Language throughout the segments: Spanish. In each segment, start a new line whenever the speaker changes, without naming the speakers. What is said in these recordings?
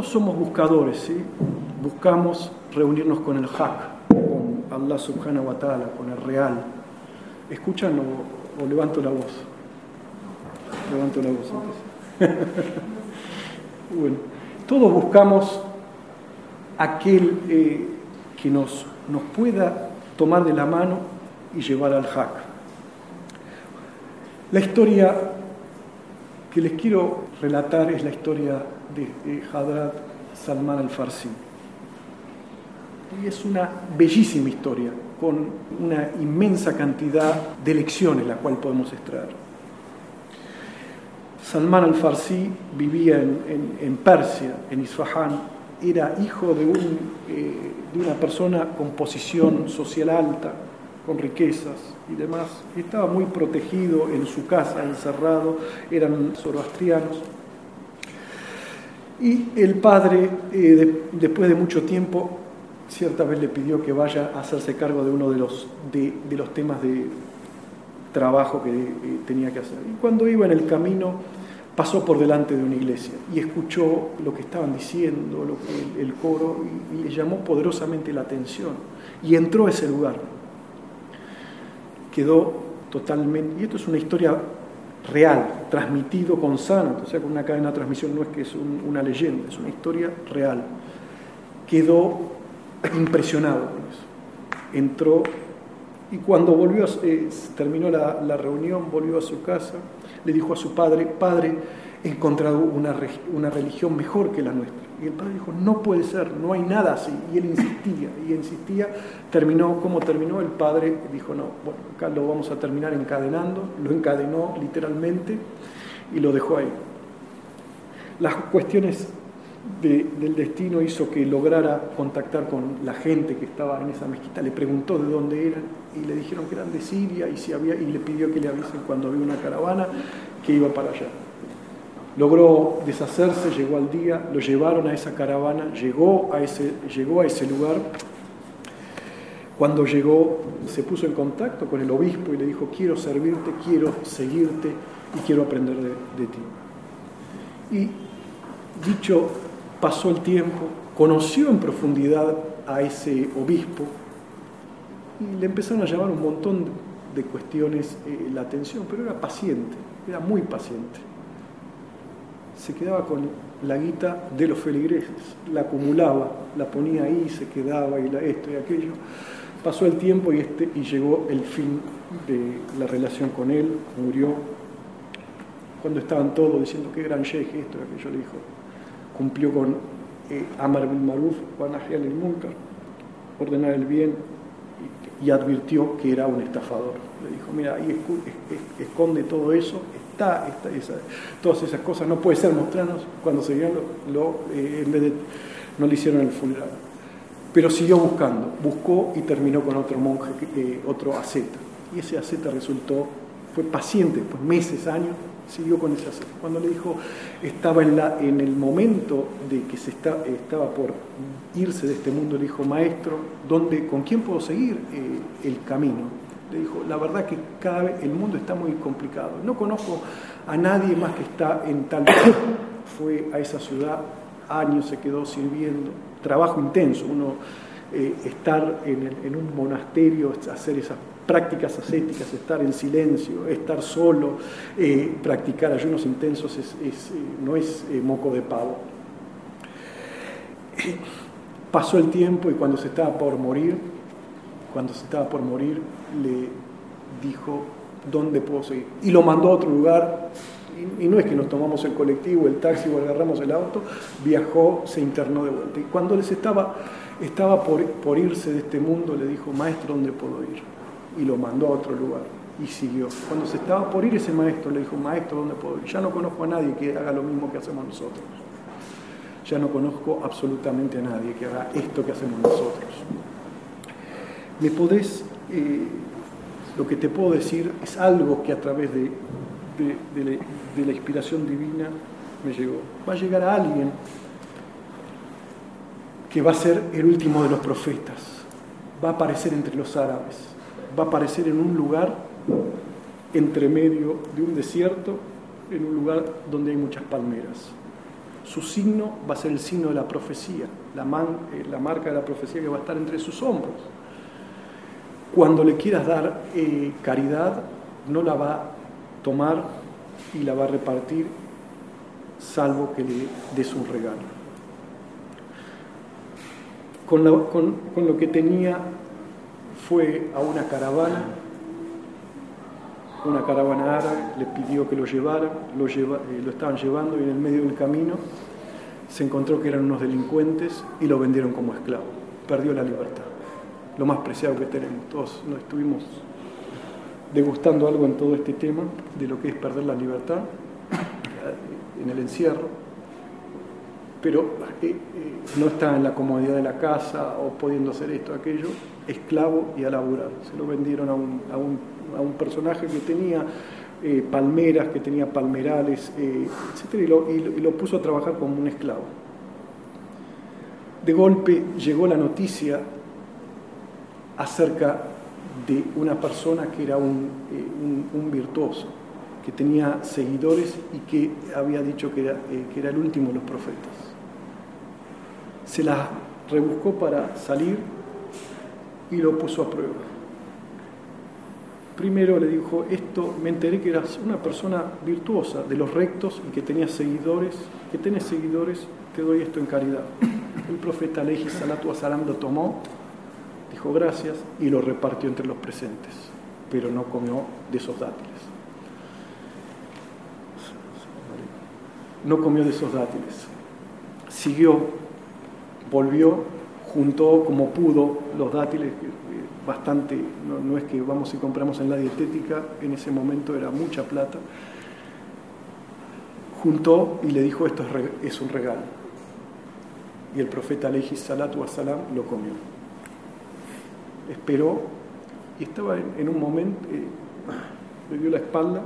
todos somos buscadores, ¿sí? buscamos reunirnos con el Hak, con Allah subhanahu wa ta'ala, con el real. ¿Escuchan o, levanto la voz? Levanto la voz bueno, todos buscamos aquel eh, que nos, nos pueda tomar de la mano y llevar al Hak. La historia que les quiero relatar es la historia de, Hadrat Salman al-Farsi. Y es una bellísima historia, con una inmensa cantidad de lecciones la cual podemos extraer. Salman al-Farsi vivía en, Persia, en Isfahan, era hijo de, un, eh, de una persona con posición social alta, con riquezas y demás. Estaba muy protegido en su casa, encerrado, eran zoroastrianos. Y el padre, eh, después de mucho tiempo, cierta vez le pidió que vaya a hacerse cargo de uno de los, de, los temas de trabajo que eh, tenía que hacer. Y cuando iba en el camino, pasó por delante de una iglesia y escuchó lo que estaban diciendo, lo que, el, coro, y, le llamó poderosamente la atención. Y entró a ese lugar. Quedó totalmente, y esto es una historia real, transmitido con sanat, o sea, con una cadena de transmisión, no es que es una leyenda, es una historia real. Quedó impresionado con eso. Entró y cuando volvió, eh, terminó la, la, reunión, volvió a su casa, le dijo a su padre, padre, he encontrado una, una religión mejor que la nuestra. Y el padre dijo, no puede ser, no hay nada así. Y él insistía, y insistía, terminó, como terminó? El padre dijo, no, bueno, acá lo vamos a terminar encadenando, lo encadenó literalmente y lo dejó ahí. Las cuestiones del destino hizo que lograra contactar con la gente que estaba en esa mezquita, le preguntó de dónde eran y le dijeron que eran de Siria y, si había, y le pidió que le avisen cuando había una caravana que iba para allá. Logró deshacerse, llegó al día, lo llevaron a esa caravana, llegó a ese, llegó a ese lugar. Cuando llegó, se puso en contacto con el obispo y le dijo, quiero servirte, quiero seguirte y quiero aprender de, de ti. Y dicho, pasó el tiempo, conoció en profundidad a ese obispo y le empezaron a llamar un montón de cuestiones eh, la atención, pero era paciente, era muy paciente se quedaba con la guita de los feligreses, la acumulaba, la ponía ahí, se quedaba y la, esto y aquello. Pasó el tiempo y, este, y llegó el fin de la relación con él, murió. Cuando estaban todos diciendo qué gran sheikh esto y aquello, le dijo, cumplió con eh, Amar bin Maruf, Juan el Munkar, ordenar el bien y, advirtió que era un estafador. Le dijo, mira, ahí esconde todo eso, todas esas cosas, no puede ser mostrarnos cuando se lo, eh, en vez de, no le hicieron el funeral. Pero siguió buscando, buscó y terminó con otro monje, eh, otro asceta. Y ese asceta resultó, fue paciente, pues meses, años, siguió con ese asceta. Cuando le dijo, estaba en, la, en el momento de que se está, estaba por irse de este mundo, le dijo, maestro, ¿dónde, ¿con quién puedo seguir eh, el camino? Le dijo, la verdad que cada vez el mundo está muy complicado. No conozco a nadie más que está en tal Fue a esa ciudad, años se quedó sirviendo, trabajo intenso, uno eh, estar en, un monasterio, hacer esas prácticas ascéticas, estar en silencio, estar solo, eh, practicar ayunos intensos eh, no es moco de pavo. Pasó el tiempo y cuando se estaba por morir, cuando se estaba por morir, le dijo, ¿dónde puedo seguir? Y lo mandó a otro lugar, y, no es que nos tomamos el colectivo, el taxi o agarramos el auto, viajó, se internó de vuelta. Y cuando les estaba, estaba por, por irse de este mundo, le dijo, maestro, ¿dónde puedo ir? Y lo mandó a otro lugar y siguió. Cuando se estaba por ir ese maestro, le dijo, maestro, ¿dónde puedo ir? Ya no conozco a nadie que haga lo mismo que hacemos nosotros. Ya no conozco absolutamente a nadie que haga esto que hacemos nosotros. ¿Me podés eh, lo que te puedo decir es algo que a través de, la, inspiración divina me llegó. Va a llegar a alguien que va a ser el último de los profetas, va a aparecer entre los árabes, va a aparecer en un lugar entre medio de un desierto, en un lugar donde hay muchas palmeras. Su signo va a ser el signo de la profecía, la, eh, la marca de la profecía que va a estar entre sus hombros. Cuando le quieras dar eh, caridad, no la va a tomar y la va a repartir, salvo que le des un regalo. Con lo que tenía fue a una caravana una caravana árabe, le pidió que lo llevaran, lo, eh, lo estaban llevando y en el medio del camino se encontró que eran unos delincuentes y lo vendieron como esclavo. Perdió la libertad, lo más preciado que tenemos. Todos nos estuvimos degustando algo en todo este tema de lo que es perder la libertad en el encierro, pero eh, eh, no está en la comodidad de la casa o pudiendo hacer esto, aquello, esclavo y a laburar. Se lo vendieron a un, a un a un personaje que tenía eh, palmeras, que tenía palmerales, etc., y lo, puso a trabajar como un esclavo. De golpe llegó la noticia acerca de una persona que era un, eh, un, virtuoso, que tenía seguidores y que había dicho que era, que era el último de los profetas. Se la rebuscó para salir y lo puso a prueba primero le dijo, esto me enteré que eras una persona virtuosa, de los rectos y que tenías seguidores, que tenés seguidores, te doy esto en caridad. El profeta Aleji Salatu Asalam lo tomó, dijo gracias y lo repartió entre los presentes, pero no comió de esos dátiles. No comió de esos dátiles. Siguió, volvió, juntó como pudo los dátiles bastante, no, es que vamos y compramos en la dietética, en ese momento era mucha plata, juntó y le dijo esto es, un regalo. Y el profeta Aleji Salatu Salam lo comió. Esperó y estaba en, un momento, eh, le dio la espalda,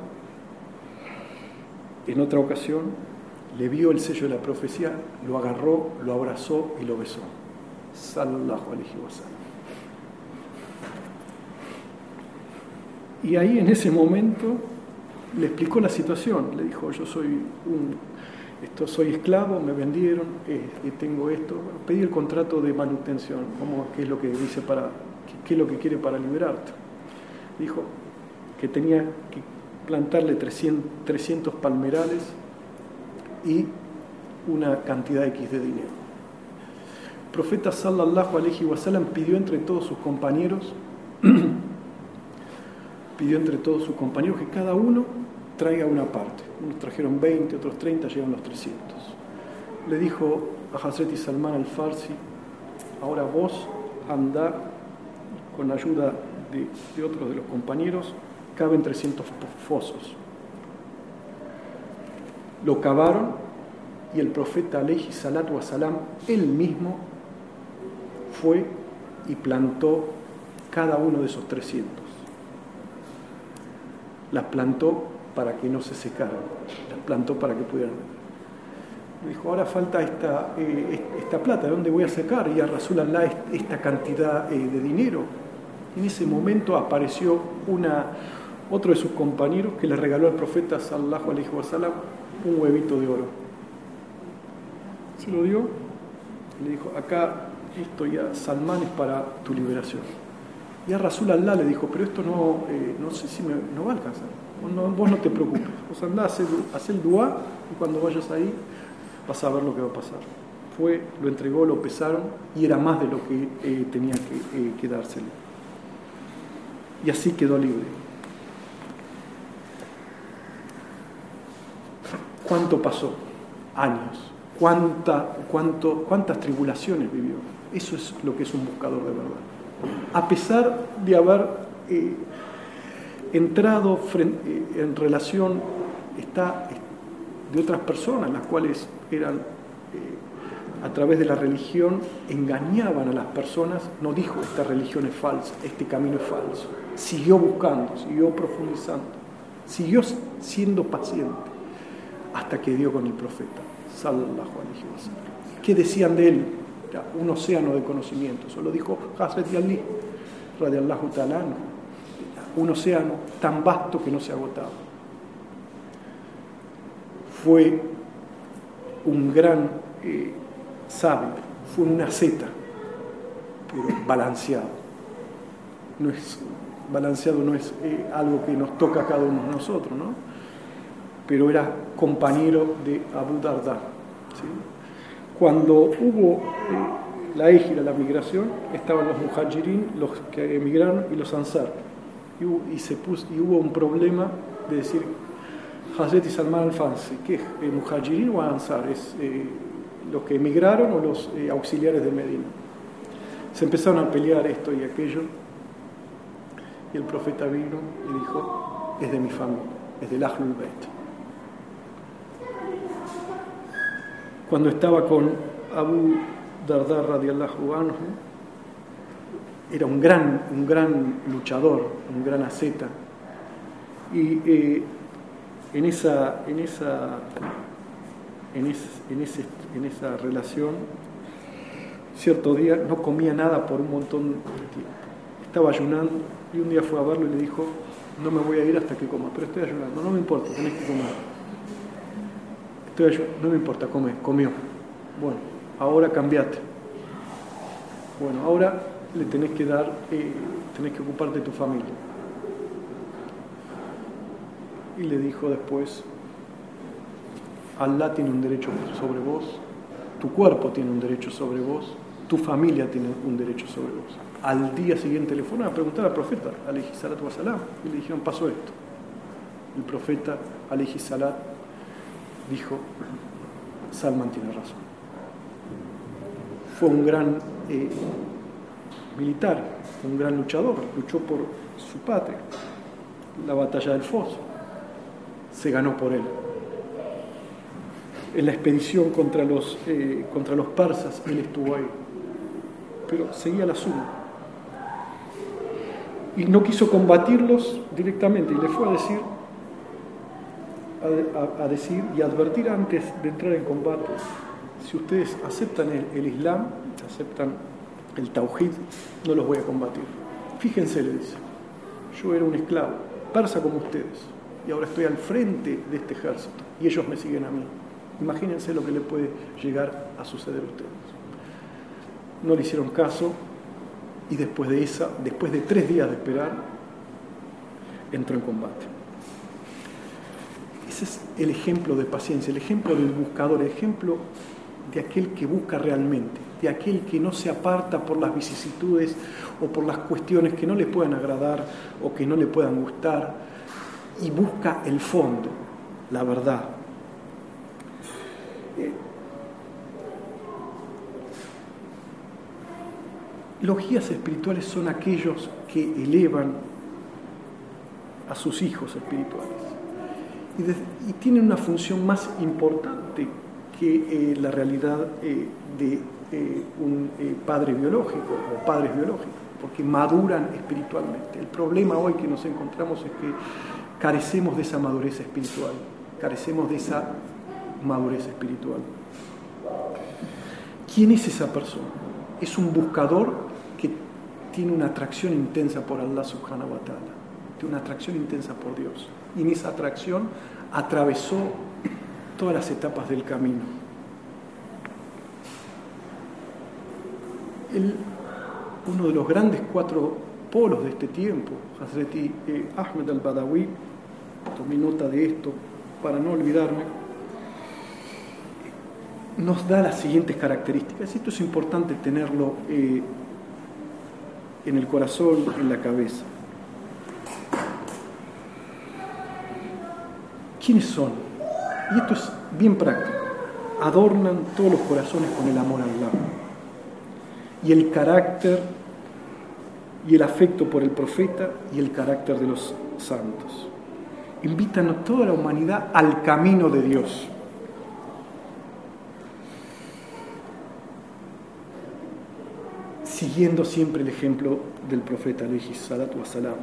en otra ocasión le vio el sello de la profecía, lo agarró, lo abrazó y lo besó. Sallallahu alaihi. Y ahí en ese momento le explicó la situación, le dijo, yo soy un, esto, soy esclavo, me vendieron, eh, tengo esto, pedí el contrato de manutención, ¿cómo, qué es lo que dice para, qué, es lo que quiere para liberarte. Dijo que tenía que plantarle 300, 300 palmerales y una cantidad X de dinero. El profeta sallallahu alaihi wasallam pidió entre todos sus compañeros pidió entre todos sus compañeros que cada uno traiga una parte. Unos trajeron 20, otros 30, llegan los 300. Le dijo a Hazreti Salman al-Farsi, ahora vos anda con la ayuda de, otros de los compañeros, caben 300 fosos. Lo cavaron y el profeta Aleji Salatu Salam, él mismo, fue y plantó cada uno de esos 300 las plantó para que no se secaran, las plantó para que pudieran. Dijo, ahora falta esta, eh, esta plata, ¿de dónde voy a sacar? Y a Rasul Allah esta cantidad eh, de dinero. En ese momento apareció otro de sus compañeros que le regaló al profeta sallallahu alaihi wasallam un huevito de oro. Se lo dio, le dijo, acá esto ya, Salman es para tu liberación. Y a Rasul Allah le dijo, pero esto no, eh, no sé si me, no va a alcanzar. vos no te preocupes. Vos andá, haz el, dua y cuando vayas ahí vas a ver lo que va a pasar. Fue, lo entregó, lo pesaron y era más de lo que eh, tenía que, eh. Y así quedó libre. ¿Cuánto pasó? Años. ¿Cuánta, cuánto, ¿Cuántas tribulaciones vivió? Eso es lo que es un buscador de verdad a pesar de haber eh, entrado eh, en relación está, de otras personas, las cuales eran eh, a través de la religión engañaban a las personas, no dijo esta religión es falsa, este camino es falso. Siguió buscando, siguió profundizando, siguió siendo paciente hasta que dio con el profeta. ¿Qué decían de él? un océano de conocimiento. Eso lo dijo Hazret Yali, radiallahu ta'ala, un océano tan vasto que no se ha agotado. Fue un gran eh, sabio, fue una zeta, pero balanceado. No es, balanceado no es eh, algo que nos toca a cada uno de nosotros, ¿no? pero era compañero de Abu Darda. Cuando hubo eh, la égira, la migración, estaban los muhajirin, los que emigraron, y los ansar. Y, se puso, y hubo un problema de decir, Hazret y Salman al-Fansi, ¿qué es eh, o ansar? ¿Es eh, los que emigraron o los auxiliares de Medina? Se empezaron a pelear esto y aquello, y el profeta vino y dijo, es de mi familia, es del Ahlul Bayt. cuando estaba con Abu Dardar radiallahu anhu, era un gran, un gran luchador, un gran asceta. Y eh, en, esa, en, esa, en, en esa relación, cierto día no comía nada por un montón de tiempo. Estaba ayunando y un día fue a verlo y le dijo, no me voy a ir hasta que coma, pero estoy ayunando, no me importa, tenés que comer no me importa, come, comió. Bueno, ahora cambiate. Bueno, ahora le tenés que dar, eh, tenés que ocuparte de tu familia. Y le dijo después, Allah tiene un derecho sobre vos, tu cuerpo tiene un derecho sobre vos, tu familia tiene un derecho sobre vos. Al día siguiente le fueron a preguntar al profeta, salatu wasalam, y le dijeron, pasó esto. El profeta, salat, dijo, Salman tiene razón. Fue un gran eh, militar, un gran luchador, luchó por su patria, la batalla del Foso, se ganó por él. En la expedición contra los, eh, contra los persas, él estuvo ahí, pero seguía la suma. Y no quiso combatirlos directamente y le fue a decir, a, decir y advertir antes de entrar en combate, si ustedes aceptan el, Islam, aceptan el Tawhid, no los voy a combatir. Fíjense, le dice, yo era un esclavo, persa como ustedes, y ahora estoy al frente de este ejército, y ellos me siguen a mí. Imagínense lo que le puede llegar a suceder a ustedes. No le hicieron caso, y después de esa, después de tres días de esperar, entró en combate. Ese es el ejemplo de paciencia, el ejemplo del buscador, el ejemplo de aquel que busca realmente, de aquel que no se aparta por las vicisitudes o por las cuestiones que no le puedan agradar o que no le puedan gustar y busca el fondo, la verdad. Eh, los guías espirituales son aquellos que elevan a sus hijos espirituales y, tienen una función más importante que eh, la realidad eh, de eh, un padre biológico o padres biológicos, porque maduran espiritualmente. El problema hoy que nos encontramos es que carecemos de esa madurez espiritual, carecemos de esa madurez espiritual. ¿Quién es esa persona? Es un buscador tiene una atracción intensa por Allah subhanahu wa ta'ala, tiene una atracción intensa por Dios y en esa atracción atravesó todas las etapas del camino. uno de los grandes cuatro polos de este tiempo, Hazreti eh, Ahmed al-Badawi, tomé nota de esto para no olvidarme, nos da las siguientes características. Esto es importante tenerlo eh, en el corazón, en la cabeza. ¿Quiénes son? Y esto es bien práctico. Adornan todos los corazones con el amor a Allah. Y el carácter y el afecto por el profeta y el carácter de los santos. Invitan a toda la humanidad al camino de Dios. Siguiendo siempre el ejemplo del profeta, alayhi salatu wasalam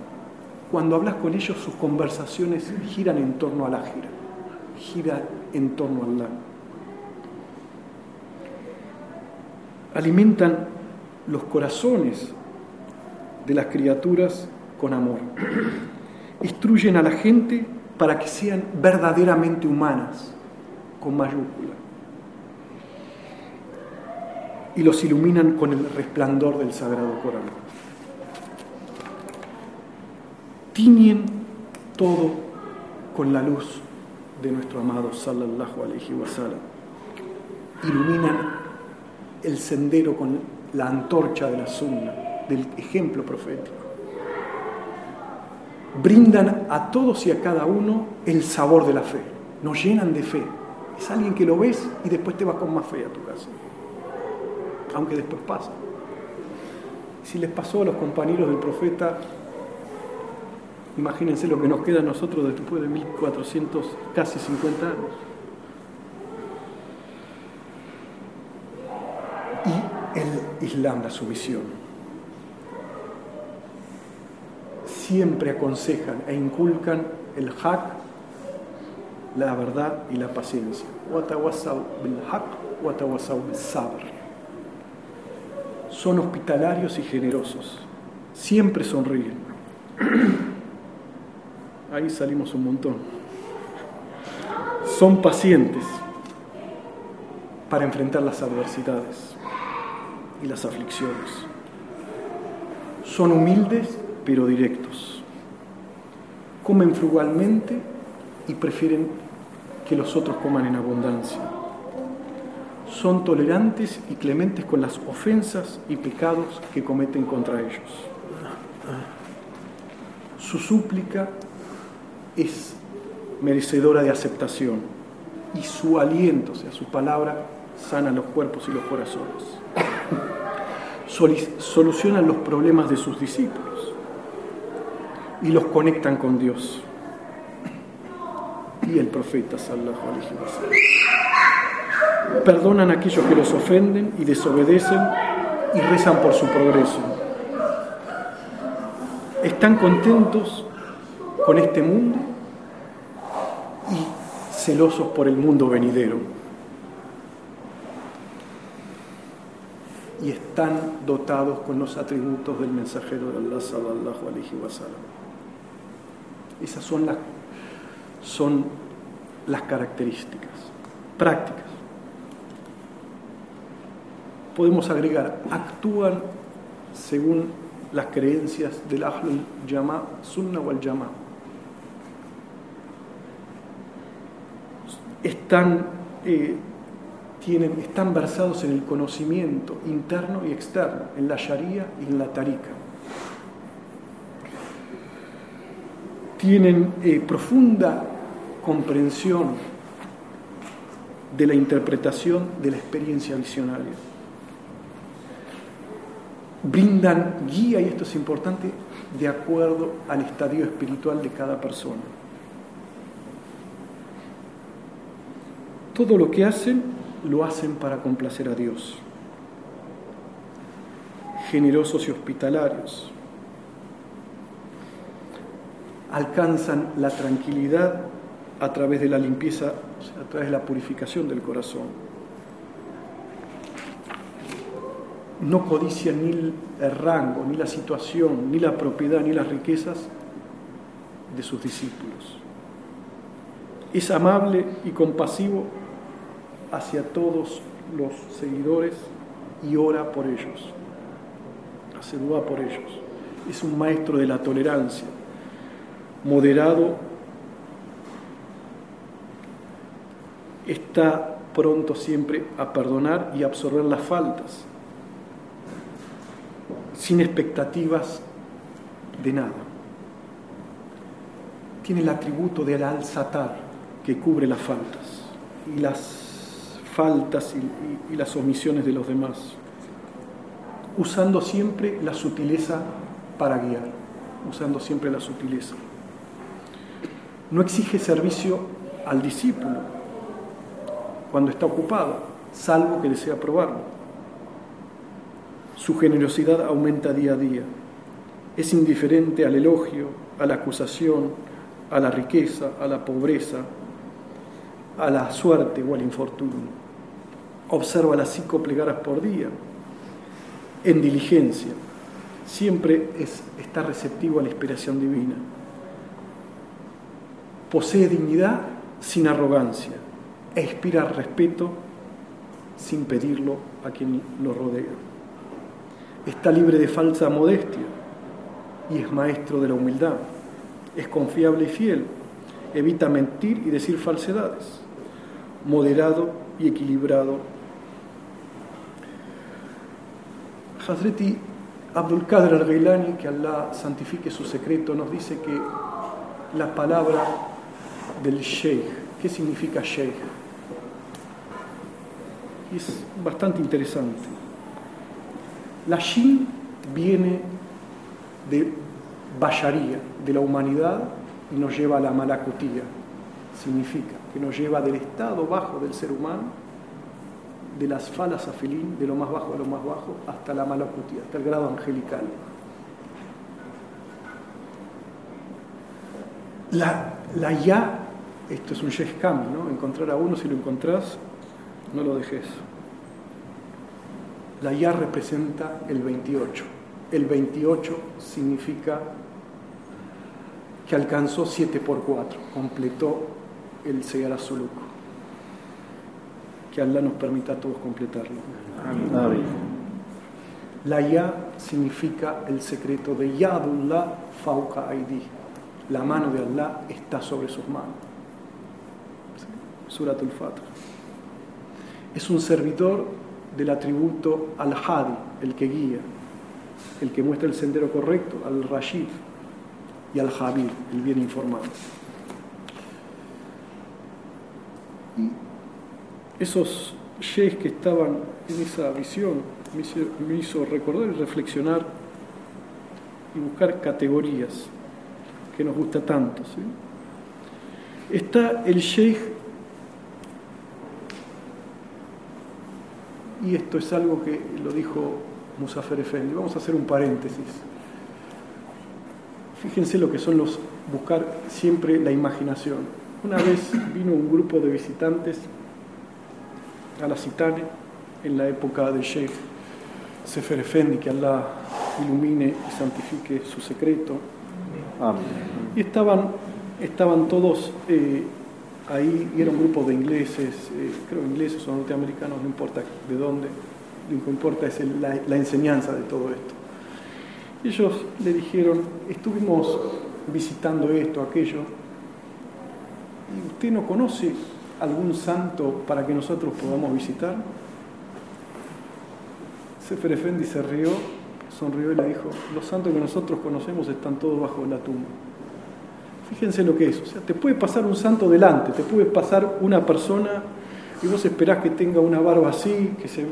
cuando hablas con ellos, sus conversaciones giran en torno a la gira, en torno a Allah. Alimentan los corazones de las criaturas con amor. Instruyen a la gente para que sean verdaderamente humanas, con mayúscula. Y los iluminan con el resplandor del sagrado Corán. Tiñen todo con la luz de nuestro amado sallallahu alaihi wasallam. Iluminan el sendero con la antorcha de la sunna, del ejemplo profético. Brindan a todos y a cada uno el sabor de la fe, nos llenan de fe. Es alguien que lo ves y después te vas con más fe a tu casa, aunque después pasa. Si les pasó a los compañeros del profeta, imagínense lo que nos queda a nosotros después de 1400, casi 50 años. Y el Islam, la sumisión. Siempre aconsejan e inculcan el haq, la verdad y la paciencia. Son hospitalarios y generosos. Siempre sonríen. Ahí salimos un montón. Son pacientes para enfrentar las adversidades y las aflicciones. Son humildes pero directos. Comen frugalmente y prefieren que los otros coman en abundancia. Son tolerantes y clementes con las ofensas y pecados que cometen contra ellos. Su súplica es merecedora de aceptación y su aliento, o sea, su palabra, sana los cuerpos y los corazones. Solucionan los problemas de sus discípulos y los conectan con Dios y el profeta sallallahu alaihi. Perdonan a aquellos que los ofenden y desobedecen y rezan por su progreso. Están contentos con este mundo y celosos por el mundo venidero. Y están dotados con los atributos del mensajero de Allah sallallahu alaihi wasallam. Esas son las son las características prácticas. Podemos agregar, actúan según las creencias del Ahlul Yama, Sunna wal Yama. Están, eh, tienen, están versados en el conocimiento interno y externo, en la Sharia y en la Tarika. Tienen eh, profunda comprensión de la interpretación de la experiencia visionaria. Brindan guía, y esto es importante, de acuerdo al estadio espiritual de cada persona. Todo lo que hacen, lo hacen para complacer a Dios. Generosos y hospitalarios. Alcanzan la tranquilidad a través de la limpieza, a través de la purificación del corazón. No codician ni el rango, ni la situación, ni la propiedad, ni las riquezas de sus discípulos. Es amable y compasivo hacia todos los seguidores y ora por ellos. Hace dua por ellos. Es un maestro de la tolerancia, moderado está pronto siempre a perdonar y absorber las faltas, sin expectativas de nada. Tiene el atributo del al-satar que cubre las faltas y las faltas y, y las omisiones de los demás, usando siempre la sutileza para guiar, usando siempre la sutileza. No exige servicio al discípulo, cuando está ocupado, salvo que desea probarlo. Su generosidad aumenta día a día. Es indiferente al elogio, a la acusación, a la riqueza, a la pobreza, a la suerte o al infortunio. Observa las cinco plegadas por día en diligencia. Siempre es, está receptivo a la inspiración divina. Posee dignidad sin arrogancia expira respeto sin pedirlo a quien lo rodea. Está libre de falsa modestia y es maestro de la humildad. Es confiable y fiel. Evita mentir y decir falsedades. Moderado y equilibrado. Hazreti Abdul Qadir al-Gailani, que Allah santifique su secreto, nos dice que la palabra del Sheikh, ¿qué significa Sheikh? Es bastante interesante. La Shin viene de Basharía, de la humanidad, y nos lleva a la Malakutía. Significa que nos lleva del estado bajo del ser humano de las falas a filín, de lo más bajo a lo más bajo, hasta la malacutía, hasta el grado angelical. La, la ya, esto es un yeshkam, ¿no? Encontrar a uno, si lo encontrás, no lo dejes. La ya representa el 28. El 28 significa que alcanzó 7 por 4, completó el Absoluto que Allah nos permita a todos completarlo. Amén. La Ya significa el secreto de Yadullah Fauka Aidi. La mano de Allah está sobre sus manos. Suratul Fatr. Es un servidor del atributo al-Hadi, el que guía, el que muestra el sendero correcto, al-Rashid y al-Habib, el bien informado. esos sheikhs que estaban en esa visión me hizo, recordar y reflexionar y buscar categorías que nos gusta tanto. Está el sheikh, y esto es algo que lo dijo Musafer Efendi, vamos a hacer un paréntesis. Fíjense lo que son los buscar siempre la imaginación. Una vez vino un grupo de visitantes a la Citane en la época de Sheikh Sefer Efendi, que Allah ilumine y santifique su secreto. Y estaban, estaban todos eh, ahí, y era un grupo de ingleses, eh, creo ingleses o norteamericanos, no importa de dónde, lo que importa es la, enseñanza de todo esto. Ellos le dijeron, estuvimos visitando esto, aquello, y usted no conoce algún santo para que nosotros podamos visitar? Sefer Efendi se rió, sonrió y le dijo, los santos que nosotros conocemos están todos bajo la tumba. Fíjense lo que es, o sea, te puede pasar un santo delante, te puede pasar una persona y vos esperás que tenga una barba así, que se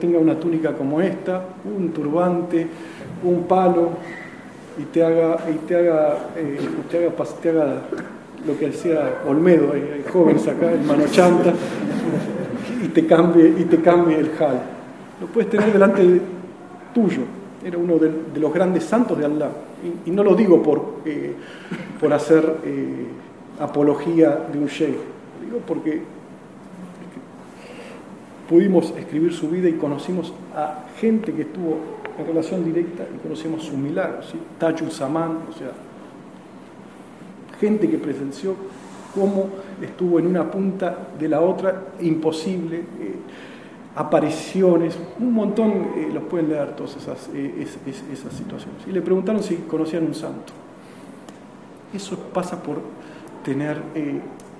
tenga una túnica como esta, un turbante, un palo, y te haga, y te haga, eh, te haga, te haga lo que decía Olmedo, hay, jóvenes acá, el mano chanta, y te cambie, y te cambie el hal. Lo puedes tener delante tuyo. Era uno de, los grandes santos de Allah. Y, no lo digo por, eh, por hacer eh, apología de un sheikh, lo digo porque pudimos escribir su vida y conocimos a gente que estuvo en relación directa y conocimos sus milagros. ¿sí? Saman, o sea, gente que presenció cómo estuvo en una punta de la otra, imposible, eh, apariciones, un montón, eh, los pueden leer todas esas, eh, esas situaciones. Y le preguntaron si conocían un santo. Eso pasa por tener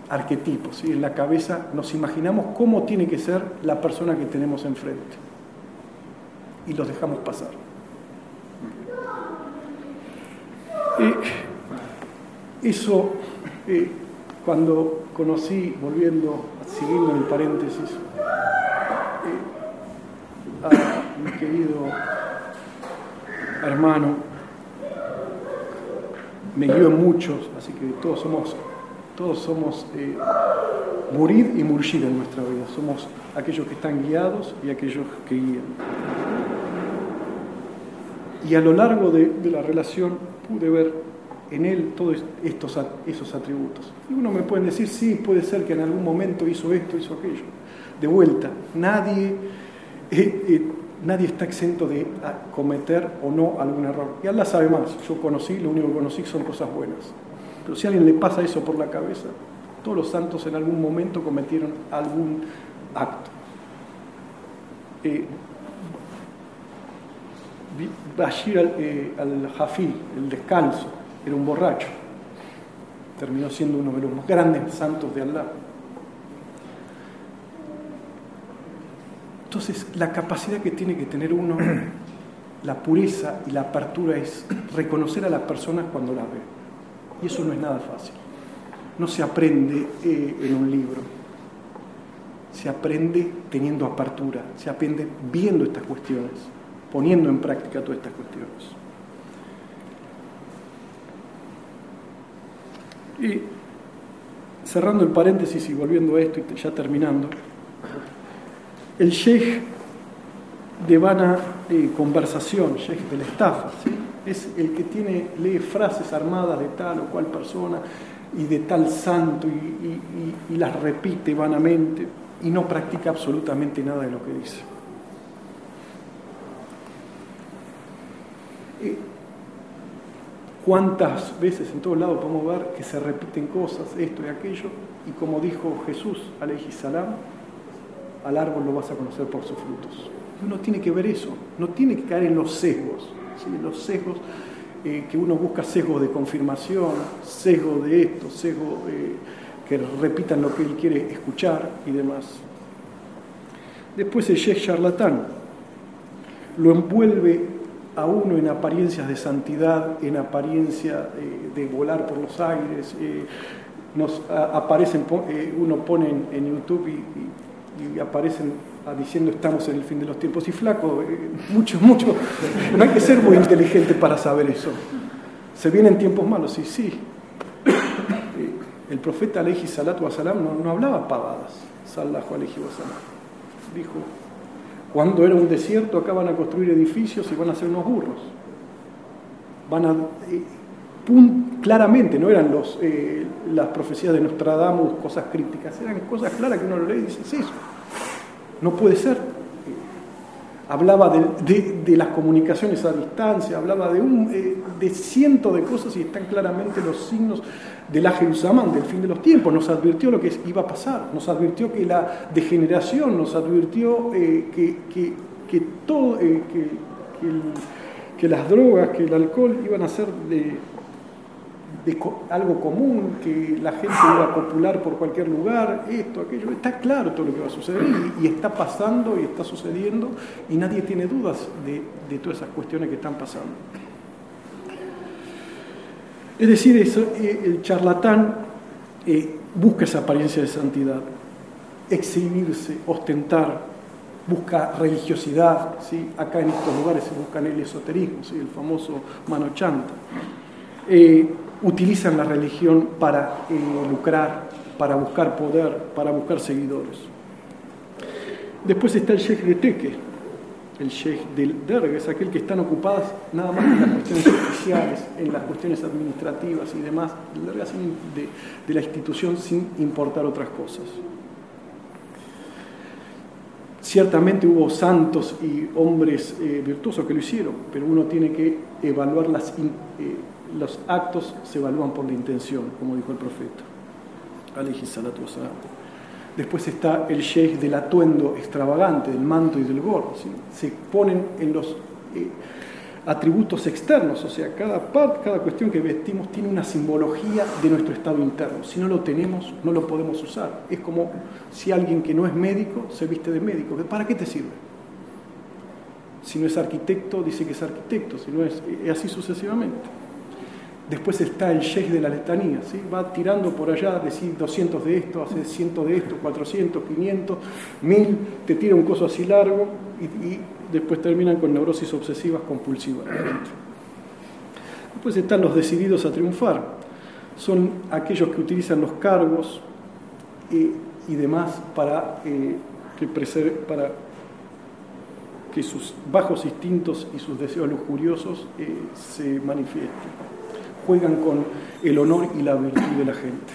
arquetipos, y en la cabeza nos imaginamos cómo tiene que ser la persona que tenemos enfrente y los dejamos pasar. Eso, eh, cuando conocí, volviendo, siguiendo en el paréntesis, eh, a mi querido hermano, me guió en muchos, así que todos somos, todos somos eh, murid y murshid en nuestra vida, somos aquellos que están guiados y aquellos que guían. Y a lo largo de la relación pude ver en él todos estos, esos atributos. Y uno me puede decir, sí, puede ser que en algún momento hizo esto, hizo aquello. De vuelta, nadie, eh, eh, nadie está exento de cometer o no algún error. Y Allah sabe más. Yo conocí, lo único que conocí son cosas buenas. Pero si a alguien le pasa eso por la cabeza, todos los santos en algún momento cometieron algún acto. eh, Bashir eh, al-Jafi, el descalzo, era un borracho. Terminó siendo uno de los más grandes santos de Allah. Entonces, la capacidad que tiene que tener uno, la pureza y la apertura es reconocer a las personas cuando las ve. Y eso no es nada fácil. No se aprende eh, en un libro. Se aprende teniendo apertura, se aprende viendo estas cuestiones poniendo en práctica todas estas cuestiones. Y cerrando el paréntesis y volviendo a esto y ya terminando, el sheikh de vana eh, conversación, sheikh de la estafa, es el que tiene, lee frases armadas de tal o cual persona y de tal santo y las repite vanamente y no practica absolutamente nada de lo que dice. cuántas veces en todos lados podemos ver que se repiten cosas, esto y aquello, y como dijo Jesús, salam, al árbol lo vas a conocer por sus frutos. Uno tiene que ver eso, no tiene que caer en los sesgos, los sesgos eh, que uno busca sesgos de confirmación, sesgo de esto, sesgo eh, que repitan lo que él quiere escuchar y demás. Después el sheikh charlatán lo envuelve a uno en apariencias de santidad, en apariencia eh, de volar por los aires. Eh, nos aparecen, uno pone en, YouTube y, aparecen diciendo estamos en el fin de los tiempos. Y flaco, mucho, mucho, no hay que ser muy inteligente para saber eso. Se vienen tiempos malos, y sí. El profeta Aleji Salatu Wasalam no, no hablaba pavadas, Sallahu Aleji Wasalam. Dijo, cuando era un desierto, acá van a construir edificios y van a ser unos burros. Van a. Eh, claramente, no eran los, eh, las profecías de Nostradamus, cosas críticas, eran cosas claras que uno lo lee y dice: eso. No puede ser. Hablaba de, las comunicaciones a distancia, hablaba de, un, eh, de cientos de cosas y están claramente los signos del Jerusalén, del fin de los tiempos, nos advirtió lo que iba a pasar, nos advirtió que la degeneración, nos advirtió eh, que, todo, eh, que, las drogas, que el alcohol iban a ser de, algo común, que la gente iba a popular por cualquier lugar, esto, aquello, está claro todo lo que va a suceder y, está pasando y está sucediendo y nadie tiene dudas de, de todas esas cuestiones que están pasando. Es decir, eh, el charlatán eh, busca esa apariencia de santidad, exhibirse, ostentar, busca religiosidad. ¿sí? Acá en estos lugares se busca el esoterismo, ¿sí? el famoso manochanta. Eh, utilizan la religión para lucrar, para buscar poder, para buscar seguidores. Después está el sheikh de Teque, el sheikh del derg, es aquel que están ocupadas nada más en las cuestiones oficiales, en las cuestiones administrativas y demás, de, de la institución sin importar otras cosas. Ciertamente hubo santos y hombres eh, virtuosos que lo hicieron, pero uno tiene que evaluar las, eh, los actos, se evalúan por la intención, como dijo el profeta. Después está el sheikh del atuendo extravagante, del manto y del gorro. Se ponen en los eh, atributos externos, o sea, cada parte, cada cuestión que vestimos tiene una simbología de nuestro estado interno. Si no lo tenemos, no lo podemos usar. Es como si alguien que no es médico se viste de médico. ¿Para qué te sirve? Si no es arquitecto, dice que es arquitecto, si no es, es así sucesivamente. Después está el sheikh de la letanía, ¿sí? va tirando por allá, decir 200 de esto, hace 100 de esto, 400, 500, 1000, te tira un coso así largo y, después terminan con neurosis obsesivas compulsivas. Después están los decididos a triunfar, son aquellos que utilizan los cargos eh, y demás para, eh, que para que sus bajos instintos y sus deseos lujuriosos eh, se manifiesten juegan con el honor y la virtud de la gente.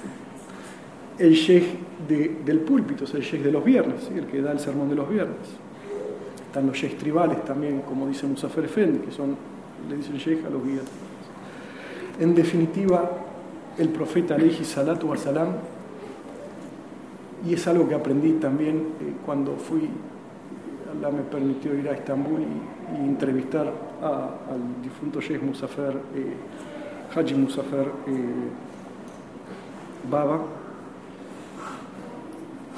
El sheikh del púlpito es el sheikh de los viernes, el que da el sermón de los viernes. Están los sheikhs tribales también, como dice Musafer Efendi, que son, le dicen sheikh a los guías. En definitiva, el profeta Aleji Salatu Salam, y es algo que aprendí también eh, cuando fui Allah me permitió ir a Estambul y, entrevistar al difunto Sheikh Musafer, eh, Haji Musafer eh, Baba.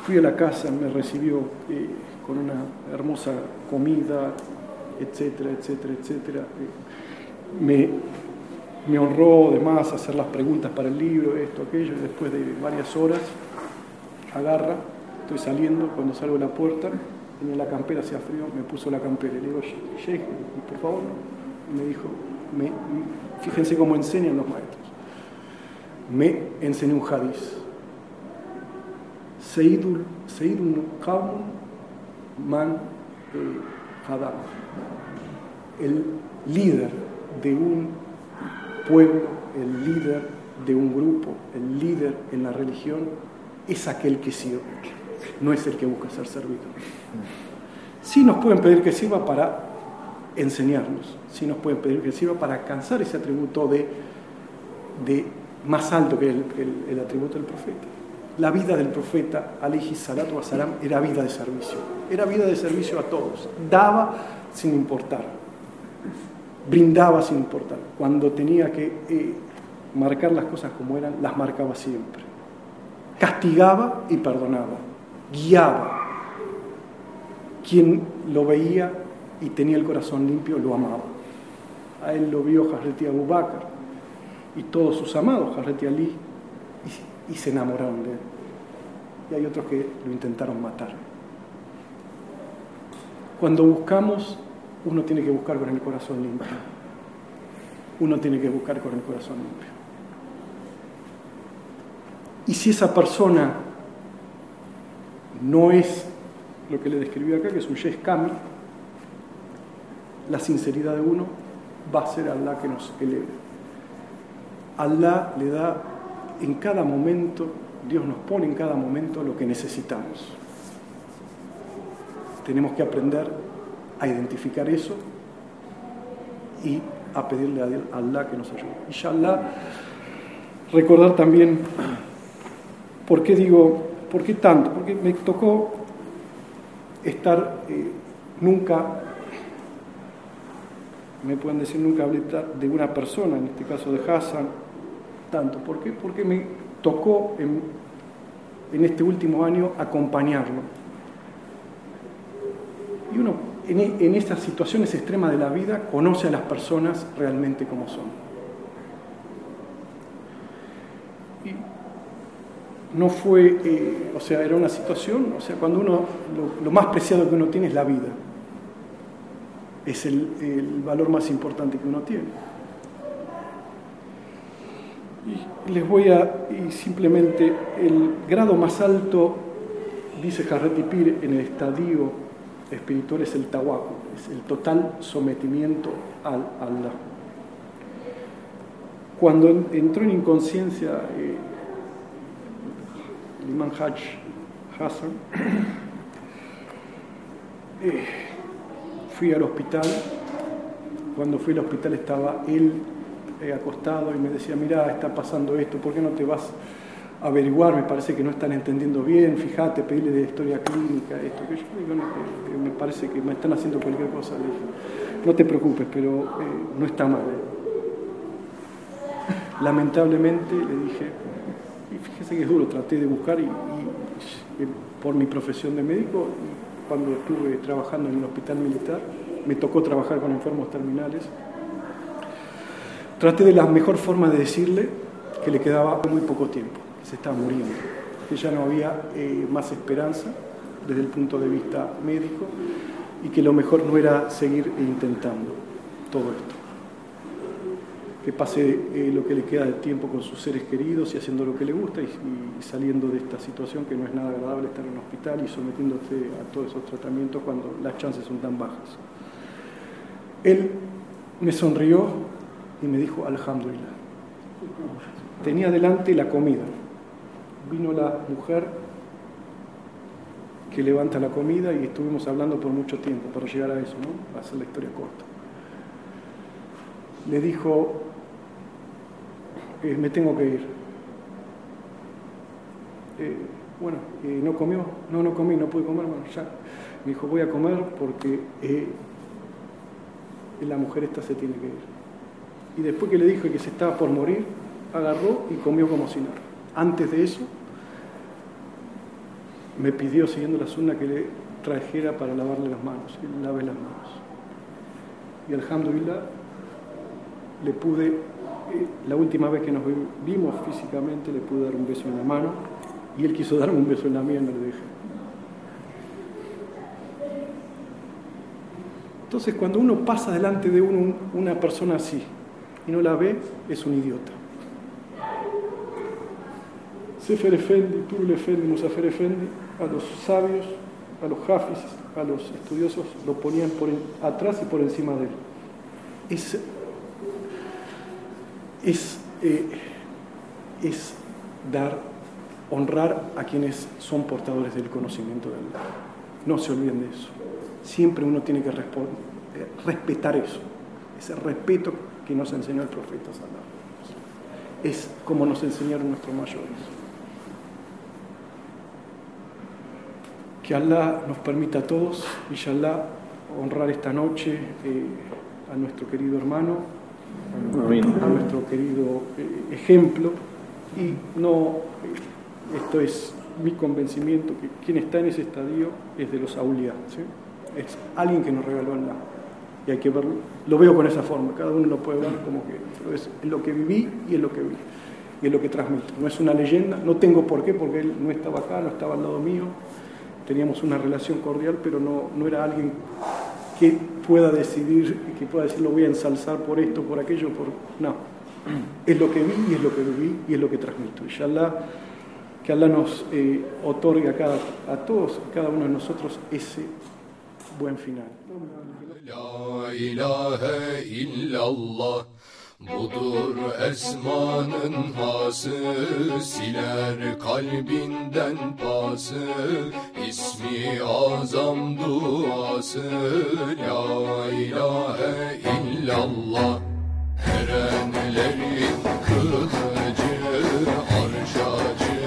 Fui a la casa, me recibió eh, con una hermosa comida, etcétera, etcétera, etcétera. me, me honró además hacer las preguntas para el libro, esto, aquello, y después de varias horas agarra, estoy saliendo, cuando salgo de la puerta, tenía la campera, hacía frío, me puso la campera. Le digo, Sheikh, por favor, me dijo, me, fíjense cómo enseñan los maestros. Me enseñó un hadiz. Seidul, Seidul Man eh, Hadam. El líder de un pueblo, el líder de un grupo, el líder en la religión, es aquel que sirve, no es el que busca ser servido. Sí nos pueden pedir que sirva para enseñarnos, sí nos pueden pedir que sirva para alcanzar ese atributo de, de más alto que el, atributo del profeta. La vida del profeta, alayhi salatu wasalam, era vida de servicio. Era vida de servicio a todos. Daba sin importar. Brindaba sin importar. Cuando tenía que eh, marcar las cosas como eran, las marcaba siempre. Castigaba y perdonaba. Guiaba quien lo veía y tenía el corazón limpio lo amaba. A él lo vio Hazreti Abu Bakr y todos sus amados, Hazreti Ali, y, se enamoraron de él. Y hay otros que lo intentaron matar. Cuando buscamos, uno tiene que buscar con el corazón limpio. Uno tiene que buscar con el corazón limpio. Y si esa persona no es lo que le describió acá, que es un yes kami, la sinceridad de uno va a ser Allah que nos eleve. Allah le da en cada momento, Dios nos pone en cada momento lo que necesitamos. Tenemos que aprender a identificar eso y a pedirle a Allah que nos ayude. Inshallah, recordar también por qué digo, por qué tanto, porque me tocó estar eh, nunca, me pueden decir nunca hablé de una persona, en este caso de Hassan, tanto. ¿Por qué? Porque me tocó en, este último año acompañarlo. Y uno en, en estas situaciones extremas de la vida conoce a las personas realmente como son. no fue, eh, o sea, era una situación, o sea, cuando uno, lo, más preciado que uno tiene es la vida, es el, valor más importante que uno tiene. Y les voy a, y simplemente, el grado más alto, dice Harreti Pir en el estadio espiritual, es el tawaku, es el total sometimiento al Allah. Cuando entró en inconsciencia, eh, Imam Hajj Hassan, eh, fui al hospital. Cuando fui al hospital estaba él eh, acostado y me decía, mira, está pasando esto, ¿por qué no te vas a averiguar? Me parece que no están entendiendo bien, fíjate, pedirle de historia clínica, esto, que yo eh, me parece que me están haciendo cualquier cosa. no te preocupes, pero no está mal. Lamentablemente le dije, y fíjese que es duro, traté de buscar y, por mi profesión de médico, cuando estuve trabajando en el hospital militar, me tocó trabajar con enfermos terminales. Traté de la mejor forma de decirle que le quedaba muy poco tiempo, que se estaba muriendo, que ya no había eh, más esperanza desde el punto de vista médico y que lo mejor no era seguir intentando todo esto que pase eh, lo que le queda de tiempo con sus seres queridos y haciendo lo que le gusta y, saliendo de esta situación que no es nada agradable estar en un hospital y sometiéndose a todos esos tratamientos cuando las chances son tan bajas. Él me sonrió y me dijo, Alhamdulillah. Tenía delante la comida. Vino la mujer que levanta la comida y estuvimos hablando por mucho tiempo para llegar a eso, ¿no? a hacer la historia corta. Le dijo, eh, me tengo que ir. Eh, bueno, ¿no comió? No, no comí, no pude comer, bueno, ya. Me dijo, voy a comer porque eh, la mujer esta se tiene que ir. Y después que le dijo que se estaba por morir, agarró y comió como si nada. Antes de eso, me pidió, siguiendo la zona, que le trajera para lavarle las manos, y le lave las manos. Y alhamdulillah, le pude, eh, la última vez que nos vimos físicamente, le pude dar un beso en la mano, y él quiso darme un beso en la mía y me lo dejé. Entonces, cuando uno pasa delante de uno, una persona así y no la ve, es un idiota. Sefer Efendi, Turul Efendi, Musafer Efendi, a los sabios, a los jafis, a los estudiosos, lo ponían atrás y por encima de él. Es, eh, es dar, honrar a quienes son portadores del conocimiento de Allah. No se olviden de eso. Siempre uno tiene que respetar eso, ese respeto que nos enseñó el profeta Sallallahu Es como nos enseñaron nuestros mayores. Que Allah nos permita a todos, inshallah, honrar esta noche eh, a nuestro querido hermano, a nuestro querido eh, ejemplo, y no, eh, esto es mi convencimiento, que quien está en ese estadio es de los auliá, es alguien que nos regaló Allah. Y hay que verlo, lo veo con esa forma, cada uno lo puede ver como que es lo que viví y es lo que vi, y es lo que transmito. No es una leyenda, no tengo por qué, porque él no estaba acá, no estaba al lado mío, teníamos una relación cordial, pero no, no era alguien que pueda decidir, que pueda decir lo voy a ensalzar por esto, por aquello, por... No, es lo que vi y es lo que viví y es lo que transmito. Inshallah, que Allah nos eh, a, cada, a todos, a cada uno de nosotros ese buen final.
Budur esmanın hası Siler kalbinden pası. İsmi azam duası La ilahe illallah. Erenlerin kılıcı Arşacı.